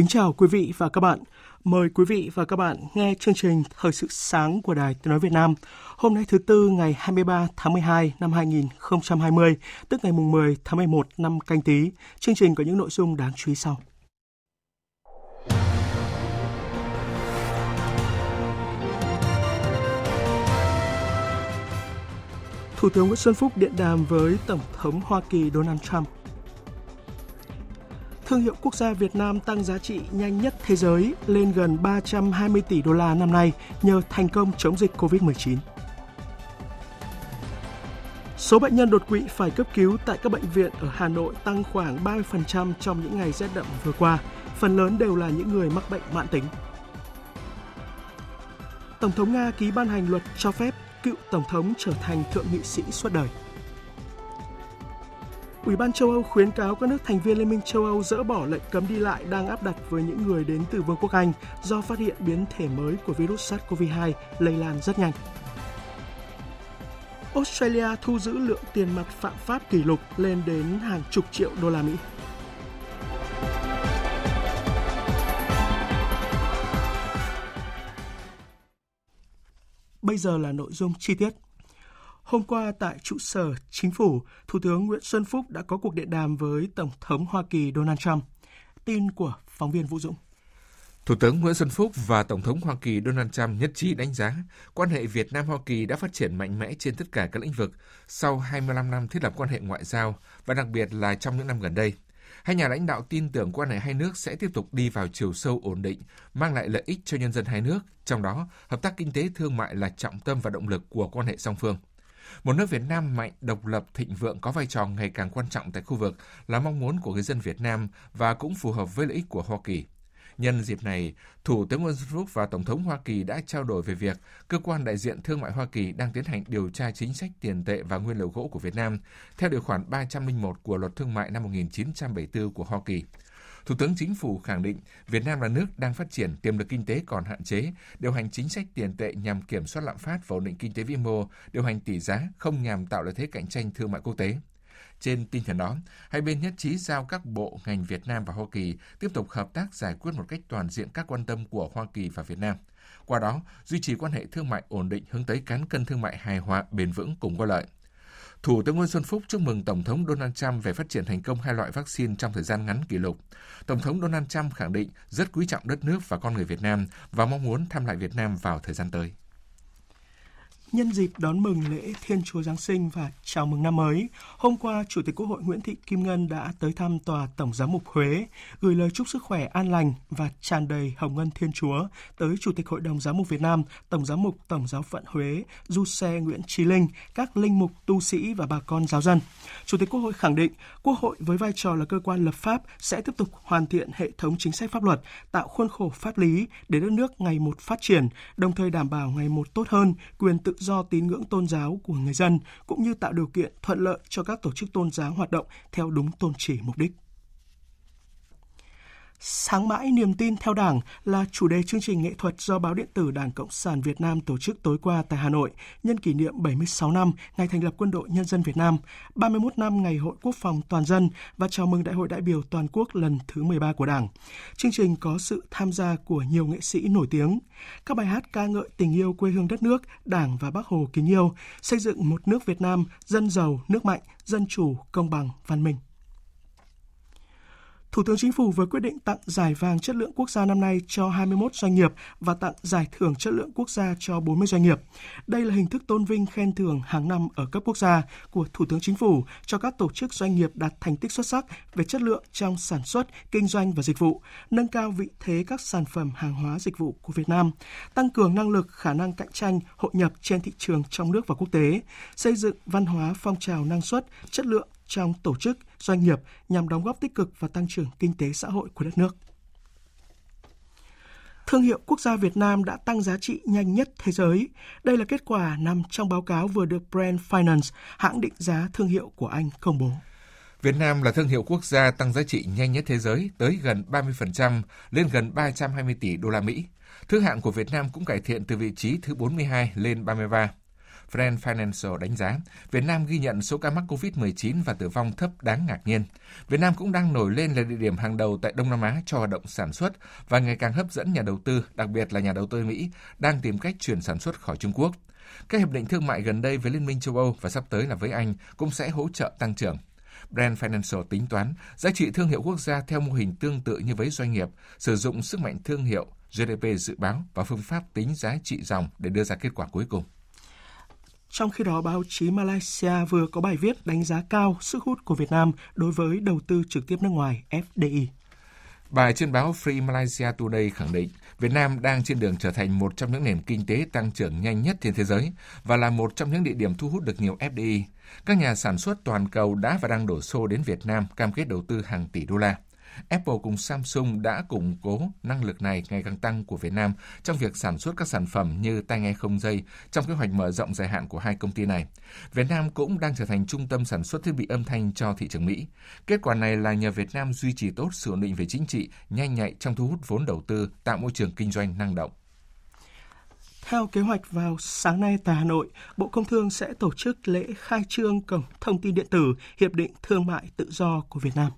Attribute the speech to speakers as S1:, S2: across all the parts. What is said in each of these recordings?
S1: Kính chào quý vị và các bạn. Mời quý vị và các bạn nghe chương trình Thời sự sáng của Đài Tiếng Nói Việt Nam. Hôm nay thứ Tư ngày 23 tháng 12 năm 2020, tức ngày mùng 10 tháng 11 năm canh tí. Chương trình có những nội dung đáng chú ý sau. Thủ tướng Nguyễn Xuân Phúc điện đàm với Tổng thống Hoa Kỳ Donald Trump thương hiệu quốc gia Việt Nam tăng giá trị nhanh nhất thế giới lên gần 320 tỷ đô la năm nay nhờ thành công chống dịch COVID-19. Số bệnh nhân đột quỵ phải cấp cứu tại các bệnh viện ở Hà Nội tăng khoảng 30% trong những ngày rét đậm vừa qua, phần lớn đều là những người mắc bệnh mãn tính. Tổng thống Nga ký ban hành luật cho phép cựu tổng thống trở thành thượng nghị sĩ suốt đời. Ủy ban châu Âu khuyến cáo các nước thành viên Liên minh châu Âu dỡ bỏ lệnh cấm đi lại đang áp đặt với những người đến từ Vương quốc Anh do phát hiện biến thể mới của virus SARS-CoV-2 lây lan rất nhanh. Australia thu giữ lượng tiền mặt phạm pháp kỷ lục lên đến hàng chục triệu đô la Mỹ. Bây giờ là nội dung chi tiết. Hôm qua tại trụ sở chính phủ, Thủ tướng Nguyễn Xuân Phúc đã có cuộc điện đàm với Tổng thống Hoa Kỳ Donald Trump. Tin của phóng viên Vũ Dũng.
S2: Thủ tướng Nguyễn Xuân Phúc và Tổng thống Hoa Kỳ Donald Trump nhất trí đánh giá quan hệ Việt Nam-Hoa Kỳ đã phát triển mạnh mẽ trên tất cả các lĩnh vực sau 25 năm thiết lập quan hệ ngoại giao và đặc biệt là trong những năm gần đây. Hai nhà lãnh đạo tin tưởng quan hệ hai nước sẽ tiếp tục đi vào chiều sâu ổn định, mang lại lợi ích cho nhân dân hai nước, trong đó hợp tác kinh tế thương mại là trọng tâm và động lực của quan hệ song phương. Một nước Việt Nam mạnh, độc lập, thịnh vượng có vai trò ngày càng quan trọng tại khu vực là mong muốn của người dân Việt Nam và cũng phù hợp với lợi ích của Hoa Kỳ. Nhân dịp này, Thủ tướng Nguyễn Xuân Phúc và Tổng thống Hoa Kỳ đã trao đổi về việc cơ quan đại diện thương mại Hoa Kỳ đang tiến hành điều tra chính sách tiền tệ và nguyên liệu gỗ của Việt Nam theo điều khoản 301 của Luật Thương mại năm 1974 của Hoa Kỳ. Thủ tướng Chính phủ khẳng định Việt Nam là nước đang phát triển, tiềm lực kinh tế còn hạn chế, điều hành chính sách tiền tệ nhằm kiểm soát lạm phát và ổn định kinh tế vĩ mô, điều hành tỷ giá không nhằm tạo lợi thế cạnh tranh thương mại quốc tế. Trên tinh thần đó, hai bên nhất trí giao các bộ ngành Việt Nam và Hoa Kỳ tiếp tục hợp tác giải quyết một cách toàn diện các quan tâm của Hoa Kỳ và Việt Nam. Qua đó, duy trì quan hệ thương mại ổn định hướng tới cán cân thương mại hài hòa, bền vững cùng có lợi. Thủ tướng Nguyễn Xuân Phúc chúc mừng Tổng thống Donald Trump về phát triển thành công hai loại vaccine trong thời gian ngắn kỷ lục. Tổng thống Donald Trump khẳng định rất quý trọng đất nước và con người Việt Nam và mong muốn thăm lại Việt Nam vào thời gian tới.
S1: Nhân dịp đón mừng lễ Thiên Chúa Giáng sinh và chào mừng năm mới, hôm qua Chủ tịch Quốc hội Nguyễn Thị Kim Ngân đã tới thăm tòa Tổng giám mục Huế, gửi lời chúc sức khỏe an lành và tràn đầy hồng ân Thiên Chúa tới Chủ tịch Hội đồng Giám mục Việt Nam, Tổng giám mục Tổng giáo phận Huế, Du Xe Nguyễn Trí Linh, các linh mục, tu sĩ và bà con giáo dân. Chủ tịch Quốc hội khẳng định, Quốc hội với vai trò là cơ quan lập pháp sẽ tiếp tục hoàn thiện hệ thống chính sách pháp luật, tạo khuôn khổ pháp lý để đất nước ngày một phát triển, đồng thời đảm bảo ngày một tốt hơn quyền tự tự do tín ngưỡng tôn giáo của người dân, cũng như tạo điều kiện thuận lợi cho các tổ chức tôn giáo hoạt động theo đúng tôn chỉ mục đích. Sáng mãi niềm tin theo Đảng là chủ đề chương trình nghệ thuật do báo điện tử Đảng Cộng sản Việt Nam tổ chức tối qua tại Hà Nội nhân kỷ niệm 76 năm ngày thành lập Quân đội Nhân dân Việt Nam, 31 năm ngày Hội Quốc phòng toàn dân và chào mừng Đại hội đại biểu toàn quốc lần thứ 13 của Đảng. Chương trình có sự tham gia của nhiều nghệ sĩ nổi tiếng. Các bài hát ca ngợi tình yêu quê hương đất nước, Đảng và Bác Hồ kính yêu, xây dựng một nước Việt Nam dân giàu, nước mạnh, dân chủ, công bằng, văn minh. Thủ tướng Chính phủ vừa quyết định tặng giải vàng chất lượng quốc gia năm nay cho 21 doanh nghiệp và tặng giải thưởng chất lượng quốc gia cho 40 doanh nghiệp. Đây là hình thức tôn vinh khen thưởng hàng năm ở cấp quốc gia của Thủ tướng Chính phủ cho các tổ chức doanh nghiệp đạt thành tích xuất sắc về chất lượng trong sản xuất, kinh doanh và dịch vụ, nâng cao vị thế các sản phẩm hàng hóa dịch vụ của Việt Nam, tăng cường năng lực, khả năng cạnh tranh, hội nhập trên thị trường trong nước và quốc tế, xây dựng văn hóa phong trào năng suất, chất lượng trong tổ chức, doanh nghiệp nhằm đóng góp tích cực vào tăng trưởng kinh tế xã hội của đất nước. Thương hiệu quốc gia Việt Nam đã tăng giá trị nhanh nhất thế giới. Đây là kết quả nằm trong báo cáo vừa được Brand Finance, hãng định giá thương hiệu của Anh công bố.
S2: Việt Nam là thương hiệu quốc gia tăng giá trị nhanh nhất thế giới tới gần 30% lên gần 320 tỷ đô la Mỹ. Thứ hạng của Việt Nam cũng cải thiện từ vị trí thứ 42 lên 33. Brand Financial đánh giá, Việt Nam ghi nhận số ca mắc COVID-19 và tử vong thấp đáng ngạc nhiên. Việt Nam cũng đang nổi lên là địa điểm hàng đầu tại Đông Nam Á cho hoạt động sản xuất và ngày càng hấp dẫn nhà đầu tư, đặc biệt là nhà đầu tư Mỹ, đang tìm cách chuyển sản xuất khỏi Trung Quốc. Các hiệp định thương mại gần đây với Liên minh châu Âu và sắp tới là với Anh cũng sẽ hỗ trợ tăng trưởng. Brand Financial tính toán giá trị thương hiệu quốc gia theo mô hình tương tự như với doanh nghiệp, sử dụng sức mạnh thương hiệu, GDP dự báo và phương pháp tính giá trị dòng để đưa ra kết quả cuối cùng.
S1: Trong khi đó, báo chí Malaysia vừa có bài viết đánh giá cao sức hút của Việt Nam đối với đầu tư trực tiếp nước ngoài FDI.
S2: Bài trên báo Free Malaysia Today khẳng định Việt Nam đang trên đường trở thành một trong những nền kinh tế tăng trưởng nhanh nhất trên thế giới và là một trong những địa điểm thu hút được nhiều FDI. Các nhà sản xuất toàn cầu đã và đang đổ xô đến Việt Nam cam kết đầu tư hàng tỷ đô la. Apple cùng Samsung đã củng cố năng lực này ngày càng tăng của Việt Nam trong việc sản xuất các sản phẩm như tai nghe không dây trong kế hoạch mở rộng dài hạn của hai công ty này. Việt Nam cũng đang trở thành trung tâm sản xuất thiết bị âm thanh cho thị trường Mỹ. Kết quả này là nhờ Việt Nam duy trì tốt sự ổn định về chính trị, nhanh nhạy trong thu hút vốn đầu tư, tạo môi trường kinh doanh năng động.
S1: Theo kế hoạch vào sáng nay tại Hà Nội, Bộ Công Thương sẽ tổ chức lễ khai trương cổng thông tin điện tử Hiệp định Thương mại Tự do của Việt Nam.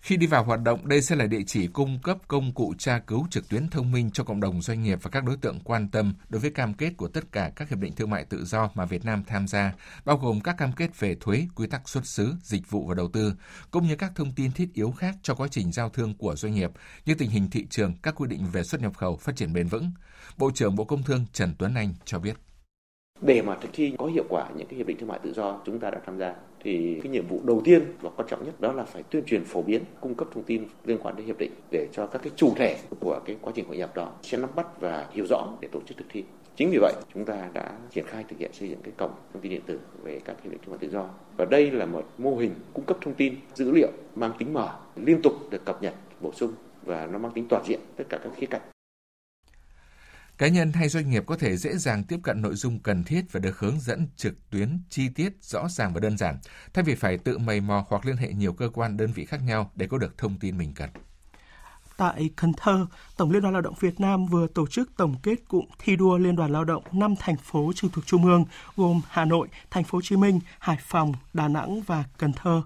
S2: Khi đi vào hoạt động, đây sẽ là địa chỉ cung cấp công cụ tra cứu trực tuyến thông minh cho cộng đồng doanh nghiệp và các đối tượng quan tâm đối với cam kết của tất cả các hiệp định thương mại tự do mà Việt Nam tham gia, bao gồm các cam kết về thuế, quy tắc xuất xứ, dịch vụ và đầu tư, cũng như các thông tin thiết yếu khác cho quá trình giao thương của doanh nghiệp như tình hình thị trường, các quy định về xuất nhập khẩu, phát triển bền vững. Bộ trưởng Bộ Công Thương Trần Tuấn Anh cho biết.
S3: Để mà thực thi có hiệu quả những cái hiệp định thương mại tự do chúng ta đã tham gia thì cái nhiệm vụ đầu tiên và quan trọng nhất đó là phải tuyên truyền phổ biến, cung cấp thông tin liên quan đến hiệp định để cho các cái chủ thể của cái quá trình hội nhập đó sẽ nắm bắt và hiểu rõ để tổ chức thực thi. Chính vì vậy, chúng ta đã triển khai thực hiện xây dựng cái cổng thông tin điện tử về các hiệp định thương mại tự do. Và đây là một mô hình cung cấp thông tin, dữ liệu, mang tính mở, liên tục được cập nhật, bổ sung và nó mang tính toàn diện tất cả các khía cạnh.
S2: Cá nhân hay doanh nghiệp có thể dễ dàng tiếp cận nội dung cần thiết và được hướng dẫn trực tuyến chi tiết, rõ ràng và đơn giản, thay vì phải tự mày mò hoặc liên hệ nhiều cơ quan đơn vị khác nhau để có được thông tin mình cần.
S1: Tại Cần Thơ, Tổng Liên đoàn Lao động Việt Nam vừa tổ chức tổng kết cụm thi đua Liên đoàn Lao động năm thành phố trực thuộc Trung ương gồm Hà Nội, Thành phố Hồ Chí Minh, Hải Phòng, Đà Nẵng và Cần Thơ.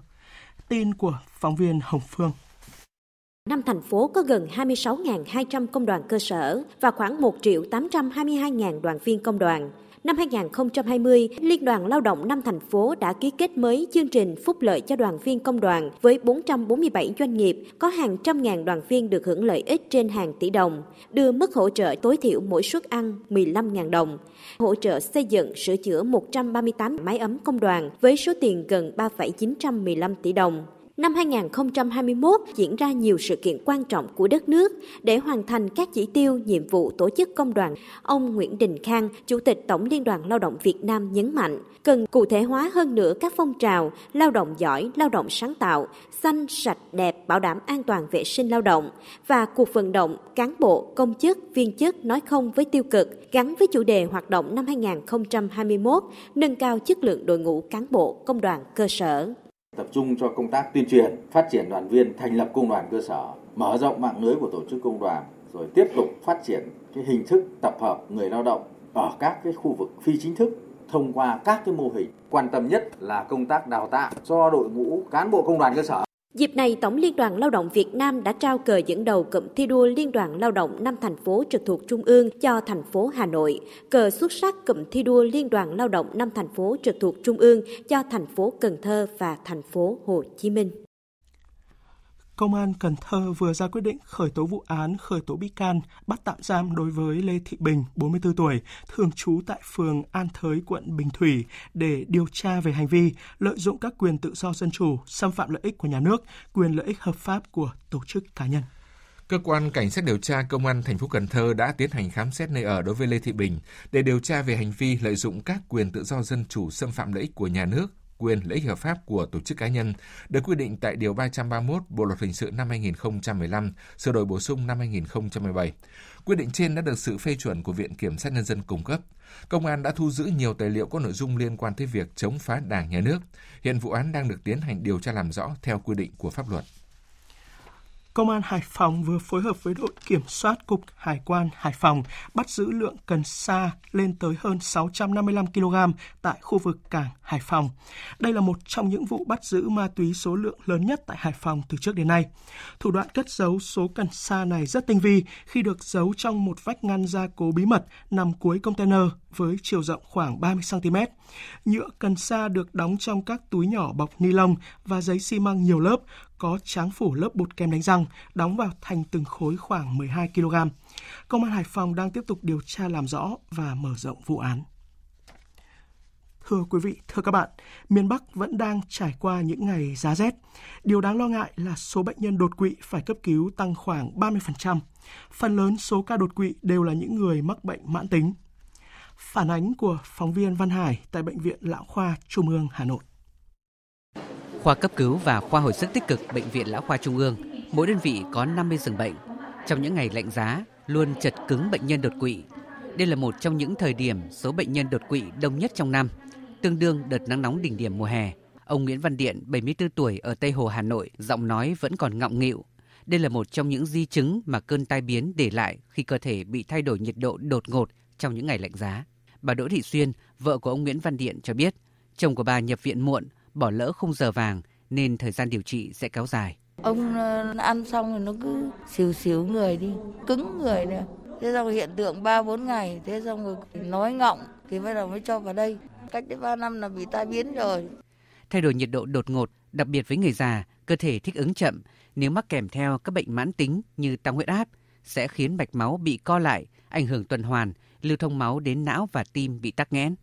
S1: Tin của phóng viên Hồng Phương.
S4: Năm thành phố có gần 26.200 công đoàn cơ sở và khoảng 1 triệu 822.000 đoàn viên công đoàn. Năm 2020, Liên đoàn Lao động năm thành phố đã ký kết mới chương trình phúc lợi cho đoàn viên công đoàn với 447 doanh nghiệp, có hàng trăm ngàn đoàn viên được hưởng lợi ích trên hàng tỷ đồng, đưa mức hỗ trợ tối thiểu mỗi suất ăn 15.000 đồng, hỗ trợ xây dựng sửa chữa 138 máy ấm công đoàn với số tiền gần 3,915 tỷ đồng. Năm 2021 diễn ra nhiều sự kiện quan trọng của đất nước để hoàn thành các chỉ tiêu, nhiệm vụ tổ chức công đoàn. Ông Nguyễn Đình Khang, Chủ tịch Tổng Liên đoàn Lao động Việt Nam nhấn mạnh, cần cụ thể hóa hơn nữa các phong trào lao động giỏi, lao động sáng tạo, xanh, sạch, đẹp, bảo đảm an toàn vệ sinh lao động và cuộc vận động cán bộ, công chức, viên chức nói không với tiêu cực gắn với chủ đề hoạt động năm 2021 nâng cao chất lượng đội ngũ cán bộ công đoàn cơ sở
S5: tập trung cho công tác tuyên truyền, phát triển đoàn viên, thành lập công đoàn cơ sở, mở rộng mạng lưới của tổ chức công đoàn, rồi tiếp tục phát triển cái hình thức tập hợp người lao động ở các cái khu vực phi chính thức thông qua các cái mô hình. Quan tâm nhất là công tác đào tạo cho đội ngũ cán bộ công đoàn cơ sở.
S4: Dịp này, Tổng Liên đoàn Lao động Việt Nam đã trao cờ dẫn đầu cụm thi đua Liên đoàn Lao động năm thành phố trực thuộc Trung ương cho thành phố Hà Nội, cờ xuất sắc cụm thi đua Liên đoàn Lao động năm thành phố trực thuộc Trung ương cho thành phố Cần Thơ và thành phố Hồ Chí Minh.
S1: Công an Cần Thơ vừa ra quyết định khởi tố vụ án khởi tố bị can, bắt tạm giam đối với Lê Thị Bình, 44 tuổi, thường trú tại phường An Thới, quận Bình Thủy để điều tra về hành vi lợi dụng các quyền tự do dân chủ, xâm phạm lợi ích của nhà nước, quyền lợi ích hợp pháp của tổ chức cá nhân.
S2: Cơ quan cảnh sát điều tra công an thành phố Cần Thơ đã tiến hành khám xét nơi ở đối với Lê Thị Bình để điều tra về hành vi lợi dụng các quyền tự do dân chủ xâm phạm lợi ích của nhà nước, quyền lợi ích hợp pháp của tổ chức cá nhân được quy định tại Điều 331 Bộ Luật Hình sự năm 2015, sửa đổi bổ sung năm 2017. Quyết định trên đã được sự phê chuẩn của Viện Kiểm sát Nhân dân cung cấp. Công an đã thu giữ nhiều tài liệu có nội dung liên quan tới việc chống phá đảng nhà nước. Hiện vụ án đang được tiến hành điều tra làm rõ theo quy định của pháp luật.
S1: Công an Hải Phòng vừa phối hợp với đội kiểm soát Cục Hải quan Hải Phòng bắt giữ lượng cần sa lên tới hơn 655 kg tại khu vực cảng Hải Phòng. Đây là một trong những vụ bắt giữ ma túy số lượng lớn nhất tại Hải Phòng từ trước đến nay. Thủ đoạn cất giấu số cần sa này rất tinh vi khi được giấu trong một vách ngăn gia cố bí mật nằm cuối container với chiều rộng khoảng 30 cm. Nhựa cần sa được đóng trong các túi nhỏ bọc ni lông và giấy xi măng nhiều lớp, có tráng phủ lớp bột kem đánh răng, đóng vào thành từng khối khoảng 12 kg. Công an Hải Phòng đang tiếp tục điều tra làm rõ và mở rộng vụ án. Thưa quý vị, thưa các bạn, miền Bắc vẫn đang trải qua những ngày giá rét. Điều đáng lo ngại là số bệnh nhân đột quỵ phải cấp cứu tăng khoảng 30%. Phần lớn số ca đột quỵ đều là những người mắc bệnh mãn tính. Phản ánh của phóng viên Văn Hải tại Bệnh viện Lão Khoa Trung ương Hà Nội.
S6: Khoa cấp cứu và khoa hồi sức tích cực Bệnh viện Lão Khoa Trung ương, mỗi đơn vị có 50 giường bệnh. Trong những ngày lạnh giá, luôn chật cứng bệnh nhân đột quỵ. Đây là một trong những thời điểm số bệnh nhân đột quỵ đông nhất trong năm, tương đương đợt nắng nóng đỉnh điểm mùa hè. Ông Nguyễn Văn Điện, 74 tuổi ở Tây Hồ, Hà Nội, giọng nói vẫn còn ngọng nghịu. Đây là một trong những di chứng mà cơn tai biến để lại khi cơ thể bị thay đổi nhiệt độ đột ngột trong những ngày lạnh giá. Bà Đỗ Thị Xuyên, vợ của ông Nguyễn Văn Điện cho biết, chồng của bà nhập viện muộn bỏ lỡ khung giờ vàng nên thời gian điều trị sẽ kéo dài.
S7: Ông ờ, ăn xong rồi nó cứ xìu xìu người đi, cứng người nữa. Thế xong hiện tượng 3-4 ngày, thế xong rồi nói ngọng thì bắt đầu mới cho vào đây. Cách đến 3 năm là bị tai biến rồi.
S6: Thay đổi nhiệt độ đột ngột, đặc biệt với người già, cơ thể thích ứng chậm nếu mắc kèm theo các bệnh mãn tính như tăng huyết áp sẽ khiến mạch máu bị co lại, ảnh hưởng tuần hoàn, lưu thông máu đến não và tim bị tắc nghẽn.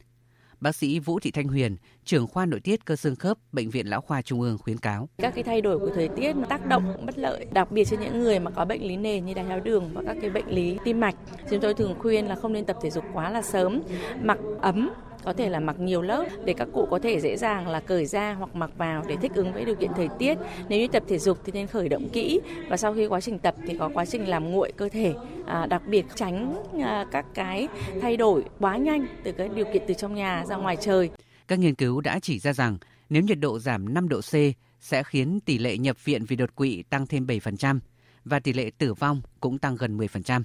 S6: Bác sĩ Vũ Thị Thanh Huyền, trưởng khoa nội tiết cơ xương khớp, Bệnh viện Lão khoa Trung ương khuyến cáo.
S8: Các cái thay đổi của thời tiết tác động bất lợi, đặc biệt cho những người mà có bệnh lý nền như đái tháo đường và các cái bệnh lý tim mạch. Chúng tôi thường khuyên là không nên tập thể dục quá là sớm, mặc ấm có thể là mặc nhiều lớp để các cụ có thể dễ dàng là cởi ra hoặc mặc vào để thích ứng với điều kiện thời tiết. Nếu như tập thể dục thì nên khởi động kỹ và sau khi quá trình tập thì có quá trình làm nguội cơ thể, à, đặc biệt tránh à, các cái thay đổi quá nhanh từ cái điều kiện từ trong nhà ra ngoài trời.
S6: Các nghiên cứu đã chỉ ra rằng nếu nhiệt độ giảm 5 độ C sẽ khiến tỷ lệ nhập viện vì đột quỵ tăng thêm 7% và tỷ lệ tử vong cũng tăng gần 10%.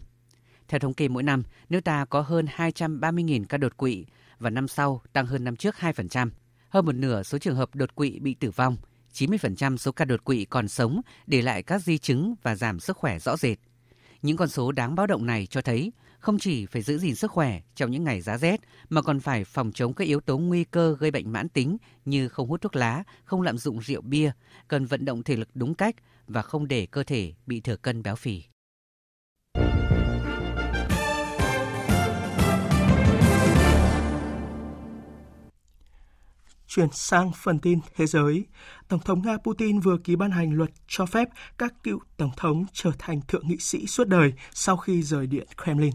S6: Theo thống kê mỗi năm, nước ta có hơn 230.000 ca đột quỵ và năm sau tăng hơn năm trước 2%. Hơn một nửa số trường hợp đột quỵ bị tử vong, 90% số ca đột quỵ còn sống để lại các di chứng và giảm sức khỏe rõ rệt. Những con số đáng báo động này cho thấy không chỉ phải giữ gìn sức khỏe trong những ngày giá rét mà còn phải phòng chống các yếu tố nguy cơ gây bệnh mãn tính như không hút thuốc lá, không lạm dụng rượu bia, cần vận động thể lực đúng cách và không để cơ thể bị thừa cân béo phì.
S1: Chuyển sang phần tin thế giới, Tổng thống Nga Putin vừa ký ban hành luật cho phép các cựu tổng thống trở thành thượng nghị sĩ suốt đời sau khi rời điện Kremlin.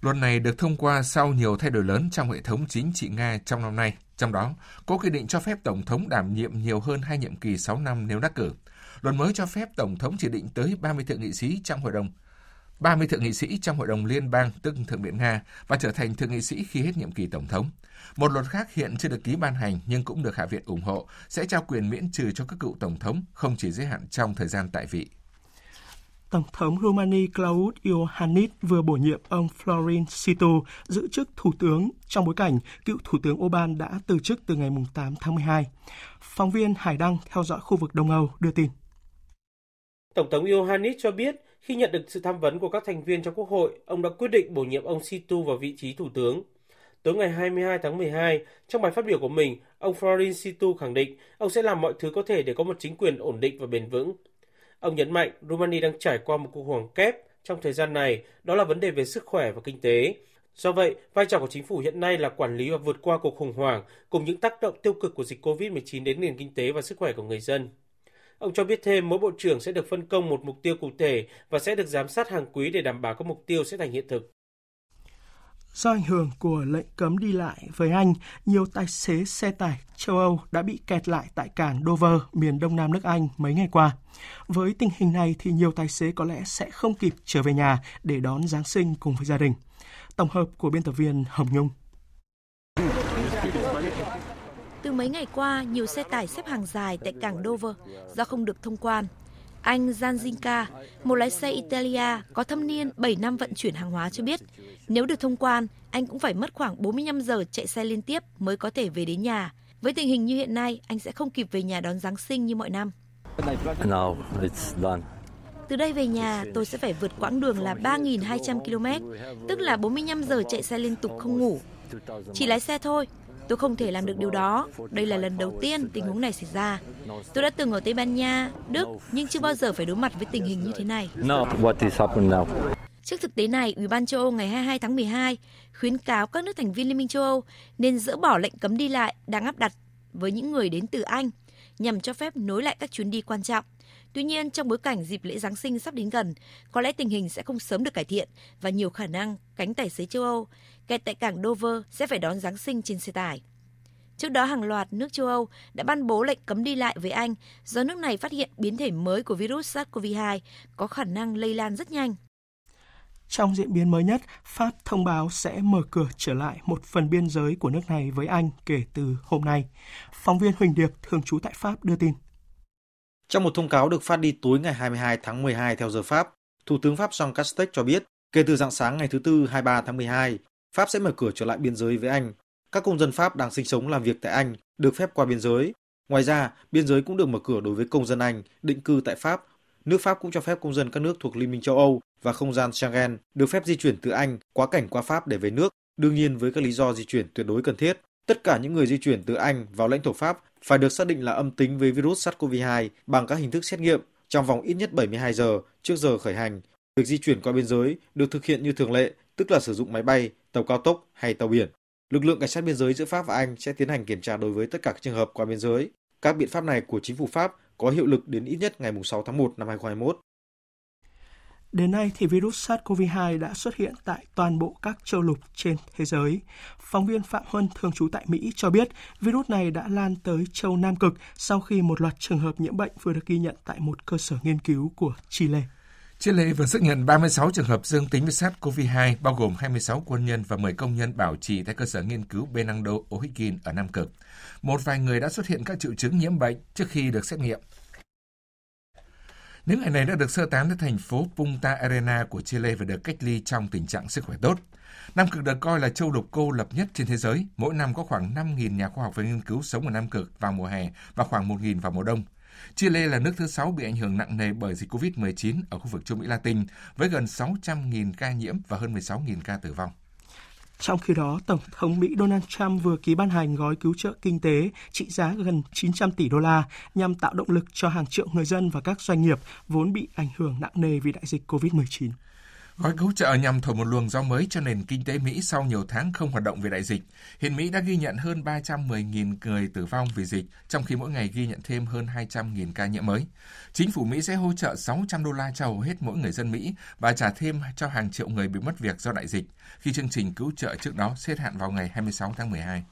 S2: Luật này được thông qua sau nhiều thay đổi lớn trong hệ thống chính trị Nga trong năm nay. Trong đó, có quy định cho phép Tổng thống đảm nhiệm nhiều hơn hai nhiệm kỳ 6 năm nếu đắc cử. Luật mới cho phép Tổng thống chỉ định tới 30 thượng nghị sĩ trong hội đồng 30 thượng nghị sĩ trong Hội đồng Liên bang, tức Thượng viện Nga, và trở thành thượng nghị sĩ khi hết nhiệm kỳ Tổng thống. Một luật khác hiện chưa được ký ban hành nhưng cũng được Hạ viện ủng hộ, sẽ trao quyền miễn trừ cho các cựu Tổng thống, không chỉ giới hạn trong thời gian tại vị.
S1: Tổng thống Romania Claus Iohannis vừa bổ nhiệm ông Florin Situ giữ chức Thủ tướng trong bối cảnh cựu Thủ tướng Orbán đã từ chức từ ngày 8 tháng 12. Phóng viên Hải Đăng theo dõi khu vực Đông Âu đưa tin.
S9: Tổng thống Iohannis cho biết khi nhận được sự tham vấn của các thành viên trong Quốc hội, ông đã quyết định bổ nhiệm ông Situ vào vị trí Thủ tướng. Tối ngày 22 tháng 12, trong bài phát biểu của mình, ông Florin Situ khẳng định ông sẽ làm mọi thứ có thể để có một chính quyền ổn định và bền vững. Ông nhấn mạnh Romania đang trải qua một cuộc hoảng kép trong thời gian này, đó là vấn đề về sức khỏe và kinh tế. Do vậy, vai trò của chính phủ hiện nay là quản lý và vượt qua cuộc khủng hoảng cùng những tác động tiêu cực của dịch COVID-19 đến nền kinh tế và sức khỏe của người dân. Ông cho biết thêm mỗi bộ trưởng sẽ được phân công một mục tiêu cụ thể và sẽ được giám sát hàng quý để đảm bảo các mục tiêu sẽ thành hiện thực.
S1: Do ảnh hưởng của lệnh cấm đi lại với Anh, nhiều tài xế xe tải châu Âu đã bị kẹt lại tại cảng Dover, miền đông nam nước Anh mấy ngày qua. Với tình hình này thì nhiều tài xế có lẽ sẽ không kịp trở về nhà để đón Giáng sinh cùng với gia đình. Tổng hợp của biên tập viên Hồng Nhung.
S10: Từ mấy ngày qua, nhiều xe tải xếp hàng dài tại cảng Dover do không được thông quan. Anh Zanzinka, một lái xe Italia có thâm niên 7 năm vận chuyển hàng hóa cho biết, nếu được thông quan, anh cũng phải mất khoảng 45 giờ chạy xe liên tiếp mới có thể về đến nhà. Với tình hình như hiện nay, anh sẽ không kịp về nhà đón Giáng sinh như mọi năm.
S11: No, it's done.
S10: Từ đây về nhà, tôi sẽ phải vượt quãng đường là 3.200 km, tức là 45 giờ chạy xe liên tục không ngủ. Chỉ lái xe thôi, tôi không thể làm được điều đó. Đây là lần đầu tiên tình huống này xảy ra. Tôi đã từng ở Tây Ban Nha, Đức, nhưng chưa bao giờ phải đối mặt với tình hình như thế này. Trước thực tế này, Ủy ban châu Âu ngày 22 tháng 12 khuyến cáo các nước thành viên Liên minh châu Âu nên dỡ bỏ lệnh cấm đi lại đang áp đặt với những người đến từ Anh nhằm cho phép nối lại các chuyến đi quan trọng. Tuy nhiên, trong bối cảnh dịp lễ Giáng sinh sắp đến gần, có lẽ tình hình sẽ không sớm được cải thiện và nhiều khả năng cánh tài xế châu Âu kẹt tại cảng Dover sẽ phải đón Giáng sinh trên xe tải. Trước đó, hàng loạt nước châu Âu đã ban bố lệnh cấm đi lại với Anh do nước này phát hiện biến thể mới của virus SARS-CoV-2 có khả năng lây lan rất nhanh.
S1: Trong diễn biến mới nhất, Pháp thông báo sẽ mở cửa trở lại một phần biên giới của nước này với Anh kể từ hôm nay. Phóng viên Huỳnh Điệp, thường trú tại Pháp đưa tin.
S12: Trong một thông cáo được phát đi tối ngày 22 tháng 12 theo giờ Pháp, Thủ tướng Pháp Jean Castex cho biết, kể từ dạng sáng ngày thứ Tư 23 tháng 12, Pháp sẽ mở cửa trở lại biên giới với Anh. Các công dân Pháp đang sinh sống làm việc tại Anh được phép qua biên giới. Ngoài ra, biên giới cũng được mở cửa đối với công dân Anh định cư tại Pháp. Nước Pháp cũng cho phép công dân các nước thuộc Liên minh châu Âu và không gian Schengen được phép di chuyển từ Anh quá cảnh qua Pháp để về nước, đương nhiên với các lý do di chuyển tuyệt đối cần thiết. Tất cả những người di chuyển từ Anh vào lãnh thổ Pháp phải được xác định là âm tính với virus SARS-CoV-2 bằng các hình thức xét nghiệm trong vòng ít nhất 72 giờ trước giờ khởi hành. Việc di chuyển qua biên giới được thực hiện như thường lệ, tức là sử dụng máy bay, tàu cao tốc hay tàu biển. Lực lượng cảnh sát biên giới giữa Pháp và Anh sẽ tiến hành kiểm tra đối với tất cả các trường hợp qua biên giới. Các biện pháp này của chính phủ Pháp có hiệu lực đến ít nhất ngày 6 tháng 1 năm 2021.
S1: Đến nay thì virus SARS-CoV-2 đã xuất hiện tại toàn bộ các châu lục trên thế giới. Phóng viên Phạm Huân thường trú tại Mỹ cho biết virus này đã lan tới châu Nam Cực sau khi một loạt trường hợp nhiễm bệnh vừa được ghi nhận tại một cơ sở nghiên cứu của Chile.
S2: Chile vừa xác nhận 36 trường hợp dương tính với SARS-CoV-2, bao gồm 26 quân nhân và 10 công nhân bảo trì tại cơ sở nghiên cứu Benando O'Higgins ở Nam Cực. Một vài người đã xuất hiện các triệu chứng nhiễm bệnh trước khi được xét nghiệm. Những người này đã được sơ tán đến thành phố Punta Arena của Chile và được cách ly trong tình trạng sức khỏe tốt. Nam Cực được coi là châu lục cô lập nhất trên thế giới. Mỗi năm có khoảng 5.000 nhà khoa học và nghiên cứu sống ở Nam Cực vào mùa hè và khoảng 1.000 vào mùa đông. Chile là nước thứ sáu bị ảnh hưởng nặng nề bởi dịch COVID-19 ở khu vực châu Mỹ Latin, với gần 600.000 ca nhiễm và hơn 16.000 ca tử vong.
S1: Trong khi đó, Tổng thống Mỹ Donald Trump vừa ký ban hành gói cứu trợ kinh tế trị giá gần 900 tỷ đô la nhằm tạo động lực cho hàng triệu người dân và các doanh nghiệp vốn bị ảnh hưởng nặng nề vì đại dịch COVID-19.
S2: Gói cứu trợ nhằm thổi một luồng gió mới cho nền kinh tế Mỹ sau nhiều tháng không hoạt động vì đại dịch. Hiện Mỹ đã ghi nhận hơn 310.000 người tử vong vì dịch, trong khi mỗi ngày ghi nhận thêm hơn 200.000 ca nhiễm mới. Chính phủ Mỹ sẽ hỗ trợ 600 đô la cho hầu hết mỗi người dân Mỹ và trả thêm cho hàng triệu người bị mất việc do đại dịch, khi chương trình cứu trợ trước đó hết hạn vào ngày 26 tháng 12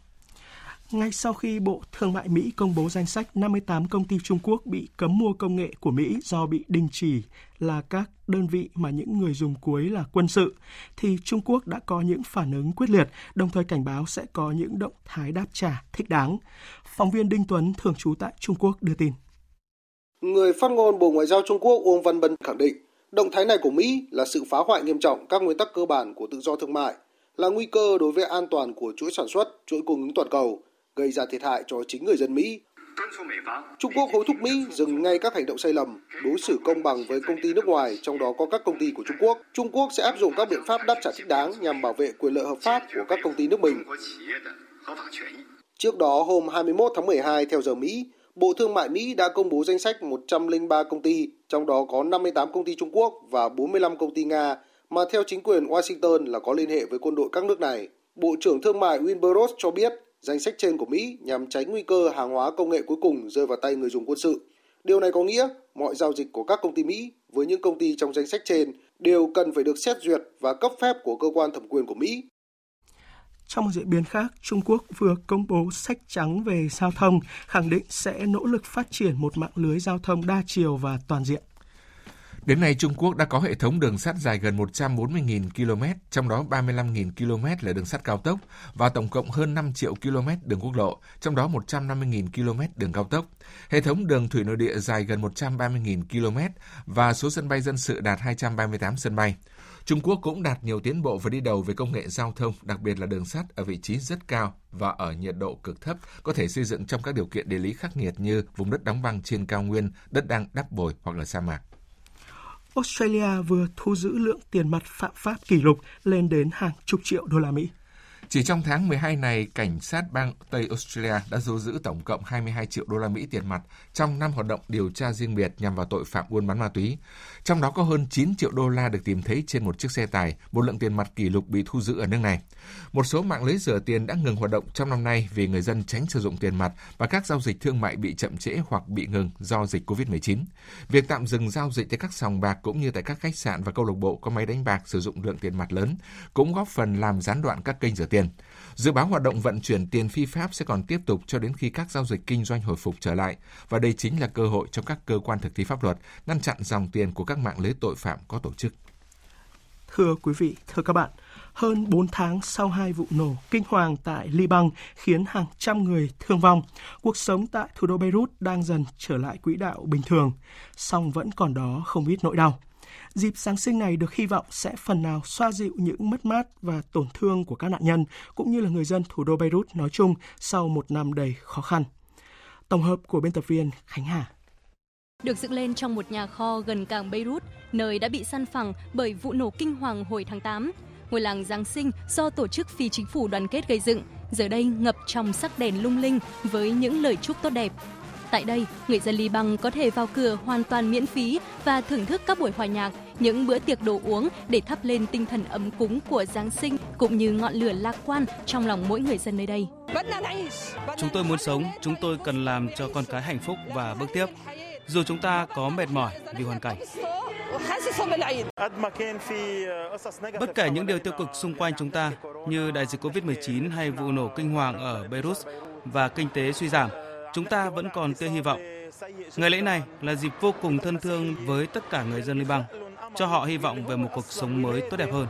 S1: ngay sau khi Bộ Thương mại Mỹ công bố danh sách 58 công ty Trung Quốc bị cấm mua công nghệ của Mỹ do bị đình chỉ là các đơn vị mà những người dùng cuối là quân sự, thì Trung Quốc đã có những phản ứng quyết liệt, đồng thời cảnh báo sẽ có những động thái đáp trả thích đáng. Phóng viên Đinh Tuấn, thường trú tại Trung Quốc đưa tin.
S13: Người phát ngôn Bộ Ngoại giao Trung Quốc Uông Văn Bân khẳng định, động thái này của Mỹ là sự phá hoại nghiêm trọng các nguyên tắc cơ bản của tự do thương mại, là nguy cơ đối với an toàn của chuỗi sản xuất, chuỗi cung ứng toàn cầu, gây ra thiệt hại cho chính người dân Mỹ. Trung Quốc hối thúc Mỹ dừng ngay các hành động sai lầm, đối xử công bằng với công ty nước ngoài, trong đó có các công ty của Trung Quốc. Trung Quốc sẽ áp dụng các biện pháp đáp trả thích đáng nhằm bảo vệ quyền lợi hợp pháp của các công ty nước mình. Trước đó, hôm 21 tháng 12 theo giờ Mỹ, Bộ Thương mại Mỹ đã công bố danh sách 103 công ty, trong đó có 58 công ty Trung Quốc và 45 công ty Nga, mà theo chính quyền Washington là có liên hệ với quân đội các nước này. Bộ trưởng Thương mại Wilbur Ross cho biết danh sách trên của Mỹ nhằm tránh nguy cơ hàng hóa công nghệ cuối cùng rơi vào tay người dùng quân sự. Điều này có nghĩa mọi giao dịch của các công ty Mỹ với những công ty trong danh sách trên đều cần phải được xét duyệt và cấp phép của cơ quan thẩm quyền của Mỹ.
S1: Trong một diễn biến khác, Trung Quốc vừa công bố sách trắng về giao thông, khẳng định sẽ nỗ lực phát triển một mạng lưới giao thông đa chiều và toàn diện.
S2: Đến nay, Trung Quốc đã có hệ thống đường sắt dài gần 140.000 km, trong đó 35.000 km là đường sắt cao tốc và tổng cộng hơn 5 triệu km đường quốc lộ, trong đó 150.000 km đường cao tốc. Hệ thống đường thủy nội địa dài gần 130.000 km và số sân bay dân sự đạt 238 sân bay. Trung Quốc cũng đạt nhiều tiến bộ và đi đầu về công nghệ giao thông, đặc biệt là đường sắt ở vị trí rất cao và ở nhiệt độ cực thấp, có thể xây dựng trong các điều kiện địa lý khắc nghiệt như vùng đất đóng băng trên cao nguyên, đất đang đắp bồi hoặc là sa mạc.
S1: Australia vừa thu giữ lượng tiền mặt phạm pháp kỷ lục lên đến hàng chục triệu đô la Mỹ.
S2: Chỉ trong tháng 12 này, cảnh sát bang Tây Australia đã thu giữ tổng cộng 22 triệu đô la Mỹ tiền mặt trong năm hoạt động điều tra riêng biệt nhằm vào tội phạm buôn bán ma túy. Trong đó có hơn 9 triệu đô la được tìm thấy trên một chiếc xe tải, một lượng tiền mặt kỷ lục bị thu giữ ở nước này. Một số mạng lưới rửa tiền đã ngừng hoạt động trong năm nay vì người dân tránh sử dụng tiền mặt và các giao dịch thương mại bị chậm trễ hoặc bị ngừng do dịch COVID-19. Việc tạm dừng giao dịch tại các sòng bạc cũng như tại các khách sạn và câu lạc bộ có máy đánh bạc sử dụng lượng tiền mặt lớn cũng góp phần làm gián đoạn các kênh rửa tiền tiền. Dự báo hoạt động vận chuyển tiền phi pháp sẽ còn tiếp tục cho đến khi các giao dịch kinh doanh hồi phục trở lại và đây chính là cơ hội cho các cơ quan thực thi pháp luật ngăn chặn dòng tiền của các mạng lưới tội phạm có tổ chức.
S1: Thưa quý vị, thưa các bạn, hơn 4 tháng sau hai vụ nổ kinh hoàng tại Liban khiến hàng trăm người thương vong, cuộc sống tại thủ đô Beirut đang dần trở lại quỹ đạo bình thường, song vẫn còn đó không ít nỗi đau. Dịp Giáng sinh này được hy vọng sẽ phần nào xoa dịu những mất mát và tổn thương của các nạn nhân, cũng như là người dân thủ đô Beirut nói chung sau một năm đầy khó khăn. Tổng hợp của biên tập viên Khánh Hà.
S14: Được dựng lên trong một nhà kho gần cảng Beirut, nơi đã bị săn phẳng bởi vụ nổ kinh hoàng hồi tháng 8. Ngôi làng Giáng sinh do tổ chức phi chính phủ đoàn kết gây dựng, giờ đây ngập trong sắc đèn lung linh với những lời chúc tốt đẹp. Tại đây, người dân Liban có thể vào cửa hoàn toàn miễn phí và thưởng thức các buổi hòa nhạc, những bữa tiệc đồ uống để thắp lên tinh thần ấm cúng của Giáng sinh cũng như ngọn lửa lạc quan trong lòng mỗi người dân nơi đây.
S15: Chúng tôi muốn sống, chúng tôi cần làm cho con cái hạnh phúc và bước tiếp. Dù chúng ta có mệt mỏi vì hoàn cảnh. Bất kể những điều tiêu cực xung quanh chúng ta như đại dịch Covid-19 hay vụ nổ kinh hoàng ở Beirut và kinh tế suy giảm, chúng ta vẫn còn tia hy vọng. Ngày lễ này là dịp vô cùng thân thương với tất cả người dân Liban, cho họ hy vọng về một cuộc sống mới tốt đẹp hơn.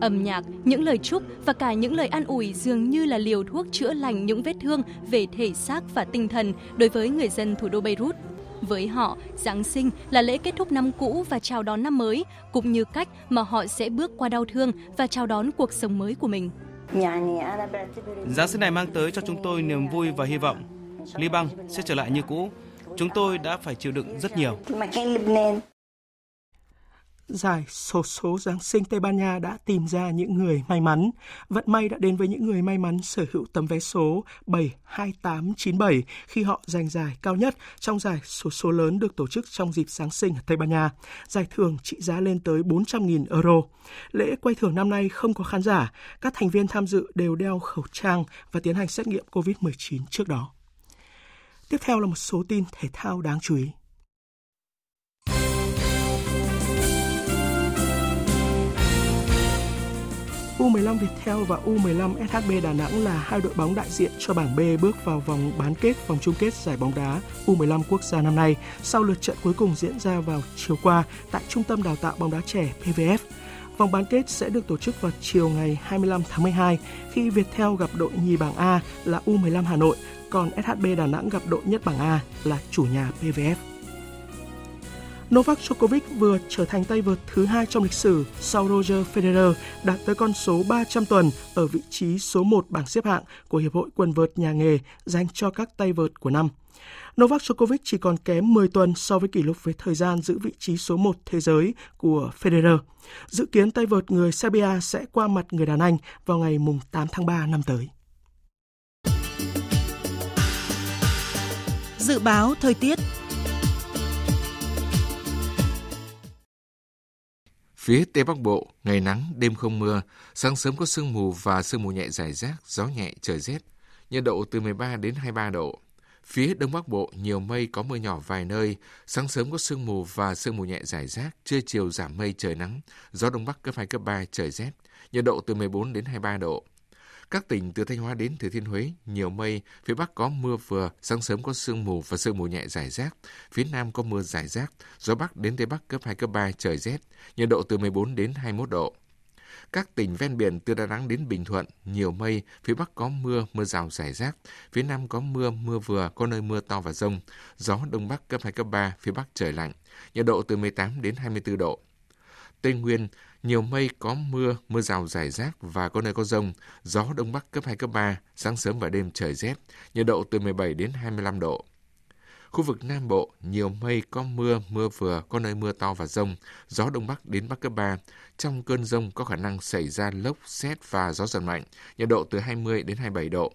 S14: Âm nhạc, những lời chúc và cả những lời an ủi dường như là liều thuốc chữa lành những vết thương về thể xác và tinh thần đối với người dân thủ đô Beirut. Với họ, Giáng sinh là lễ kết thúc năm cũ và chào đón năm mới, cũng như cách mà họ sẽ bước qua đau thương và chào đón cuộc sống mới của mình.
S15: Giáng sinh này mang tới cho chúng tôi niềm vui và hy vọng. Liban sẽ trở lại như cũ. Chúng tôi đã phải chịu đựng rất nhiều.
S1: Giải sổ số Giáng sinh Tây Ban Nha đã tìm ra những người may mắn. Vận may đã đến với những người may mắn sở hữu tấm vé số 72897 khi họ giành giải cao nhất trong giải sổ số lớn được tổ chức trong dịp Giáng sinh ở Tây Ban Nha. Giải thưởng trị giá lên tới 400.000 euro. Lễ quay thưởng năm nay không có khán giả. Các thành viên tham dự đều đeo khẩu trang và tiến hành xét nghiệm COVID-19 trước đó. Tiếp theo là một số tin thể thao đáng chú ý. U15 Viettel và U15 SHB Đà Nẵng là hai đội bóng đại diện cho bảng B bước vào vòng bán kết vòng chung kết giải bóng đá U15 quốc gia năm nay sau lượt trận cuối cùng diễn ra vào chiều qua tại Trung tâm Đào tạo bóng đá trẻ PVF. Vòng bán kết sẽ được tổ chức vào chiều ngày 25 tháng 12 khi Viettel gặp đội nhì bảng A là U15 Hà Nội, còn SHB Đà Nẵng gặp đội nhất bảng A là chủ nhà PVF. Novak Djokovic vừa trở thành tay vợt thứ hai trong lịch sử sau Roger Federer đạt tới con số 300 tuần ở vị trí số 1 bảng xếp hạng của Hiệp hội quần vợt nhà nghề dành cho các tay vợt của năm. Novak Djokovic chỉ còn kém 10 tuần so với kỷ lục về thời gian giữ vị trí số 1 thế giới của Federer. Dự kiến tay vợt người Serbia sẽ qua mặt người đàn Anh vào ngày 8 tháng 3 năm tới.
S16: Dự báo thời tiết
S2: Phía Tây Bắc Bộ, ngày nắng, đêm không mưa, sáng sớm có sương mù và sương mù nhẹ rải rác, gió nhẹ, trời rét. Nhiệt độ từ 13 đến 23 độ. Phía Đông Bắc Bộ, nhiều mây có mưa nhỏ vài nơi, sáng sớm có sương mù và sương mù nhẹ rải rác, trưa chiều giảm mây trời nắng, gió Đông Bắc cấp 2, cấp 3, trời rét, nhiệt độ từ 14 đến 23 độ. Các tỉnh từ Thanh Hóa đến Thừa Thiên Huế, nhiều mây, phía Bắc có mưa vừa, sáng sớm có sương mù và sương mù nhẹ rải rác, phía Nam có mưa rải rác, gió Bắc đến Tây Bắc cấp 2, cấp 3, trời rét, nhiệt độ từ 14 đến 21 độ. Các tỉnh ven biển từ Đà Nẵng đến Bình Thuận, nhiều mây, phía Bắc có mưa, mưa rào rải rác, phía Nam có mưa, mưa vừa, có nơi mưa to và rông, gió Đông Bắc cấp 2, cấp 3, phía Bắc trời lạnh, nhiệt độ từ 18 đến 24 độ. Tây Nguyên, nhiều mây có mưa, mưa rào rải rác và có nơi có rông, gió Đông Bắc cấp 2, cấp 3, sáng sớm và đêm trời rét, nhiệt độ từ 17 đến 25 độ. Khu vực Nam Bộ, nhiều mây có mưa, mưa vừa, có nơi mưa to và rông, gió Đông Bắc đến Bắc cấp 3. Trong cơn rông có khả năng xảy ra lốc, xét và gió giật mạnh, nhiệt độ từ 20 đến 27 độ.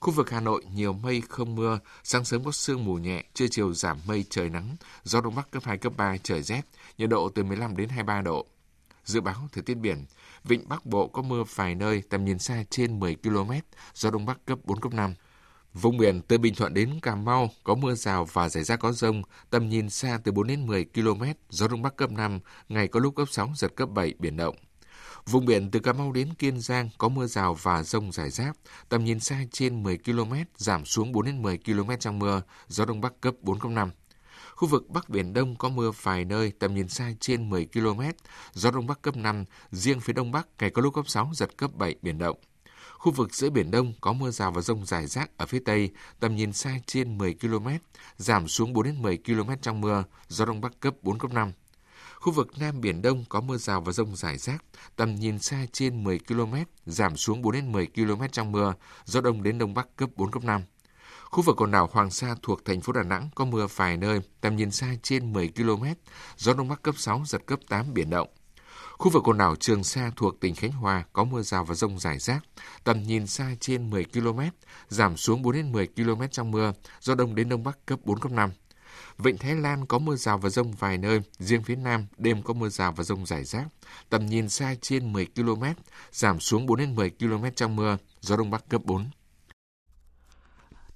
S2: Khu vực Hà Nội nhiều mây không mưa, sáng sớm có sương mù nhẹ, trưa chiều giảm mây trời nắng, gió đông bắc cấp 2 cấp 3 trời rét, nhiệt độ từ 15 đến 23 độ. Dự báo thời tiết biển, vịnh Bắc Bộ có mưa vài nơi, tầm nhìn xa trên 10 km, gió đông bắc cấp 4 cấp 5. Vùng biển từ Bình Thuận đến Cà Mau có mưa rào và rải rác có rông, tầm nhìn xa từ 4 đến 10 km, gió đông bắc cấp 5, ngày có lúc cấp 6, giật cấp 7, biển động. Vùng biển từ Cà Mau đến Kiên Giang có mưa rào và rông rải rác, tầm nhìn xa trên 10 km, giảm xuống 4 đến 10 km trong mưa, gió đông bắc cấp 4 cấp 5. Khu vực Bắc Biển Đông có mưa vài nơi, tầm nhìn xa trên 10 km, gió Đông Bắc cấp 5, riêng phía Đông Bắc ngày có lúc cấp 6, giật cấp 7, biển động. Khu vực giữa Biển Đông có mưa rào và rông rải rác ở phía Tây, tầm nhìn xa trên 10 km, giảm xuống 4 đến 10 km trong mưa, gió Đông Bắc cấp 4, cấp 5. Khu vực Nam Biển Đông có mưa rào và rông rải rác, tầm nhìn xa trên 10 km, giảm xuống 4 đến 10 km trong mưa, gió Đông đến Đông Bắc cấp 4, cấp 5. Khu vực quần đảo Hoàng Sa thuộc thành phố Đà Nẵng có mưa vài nơi, tầm nhìn xa trên 10 km, gió Đông Bắc cấp 6, giật cấp 8, biển động. Khu vực quần đảo Trường Sa thuộc tỉnh Khánh Hòa có mưa rào và rông rải rác, tầm nhìn xa trên 10 km, giảm xuống 4 đến 10 km trong mưa, gió đông đến đông bắc cấp 4 cấp 5. Vịnh Thái Lan có mưa rào và rông vài nơi, riêng phía Nam đêm có mưa rào và rông rải rác, tầm nhìn xa trên 10 km, giảm xuống 4 đến 10 km trong mưa, gió đông bắc cấp 4.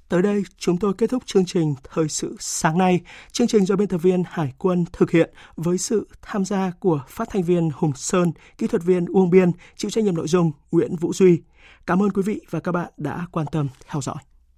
S1: Tới đây, chúng tôi kết thúc chương trình Thời sự sáng nay. Chương trình do biên tập viên Hải quân thực hiện với sự tham gia của phát thanh viên Hùng Sơn, kỹ thuật viên Uông Biên, chịu trách nhiệm nội dung Nguyễn Vũ Duy. Cảm ơn quý vị và các bạn đã quan tâm theo dõi.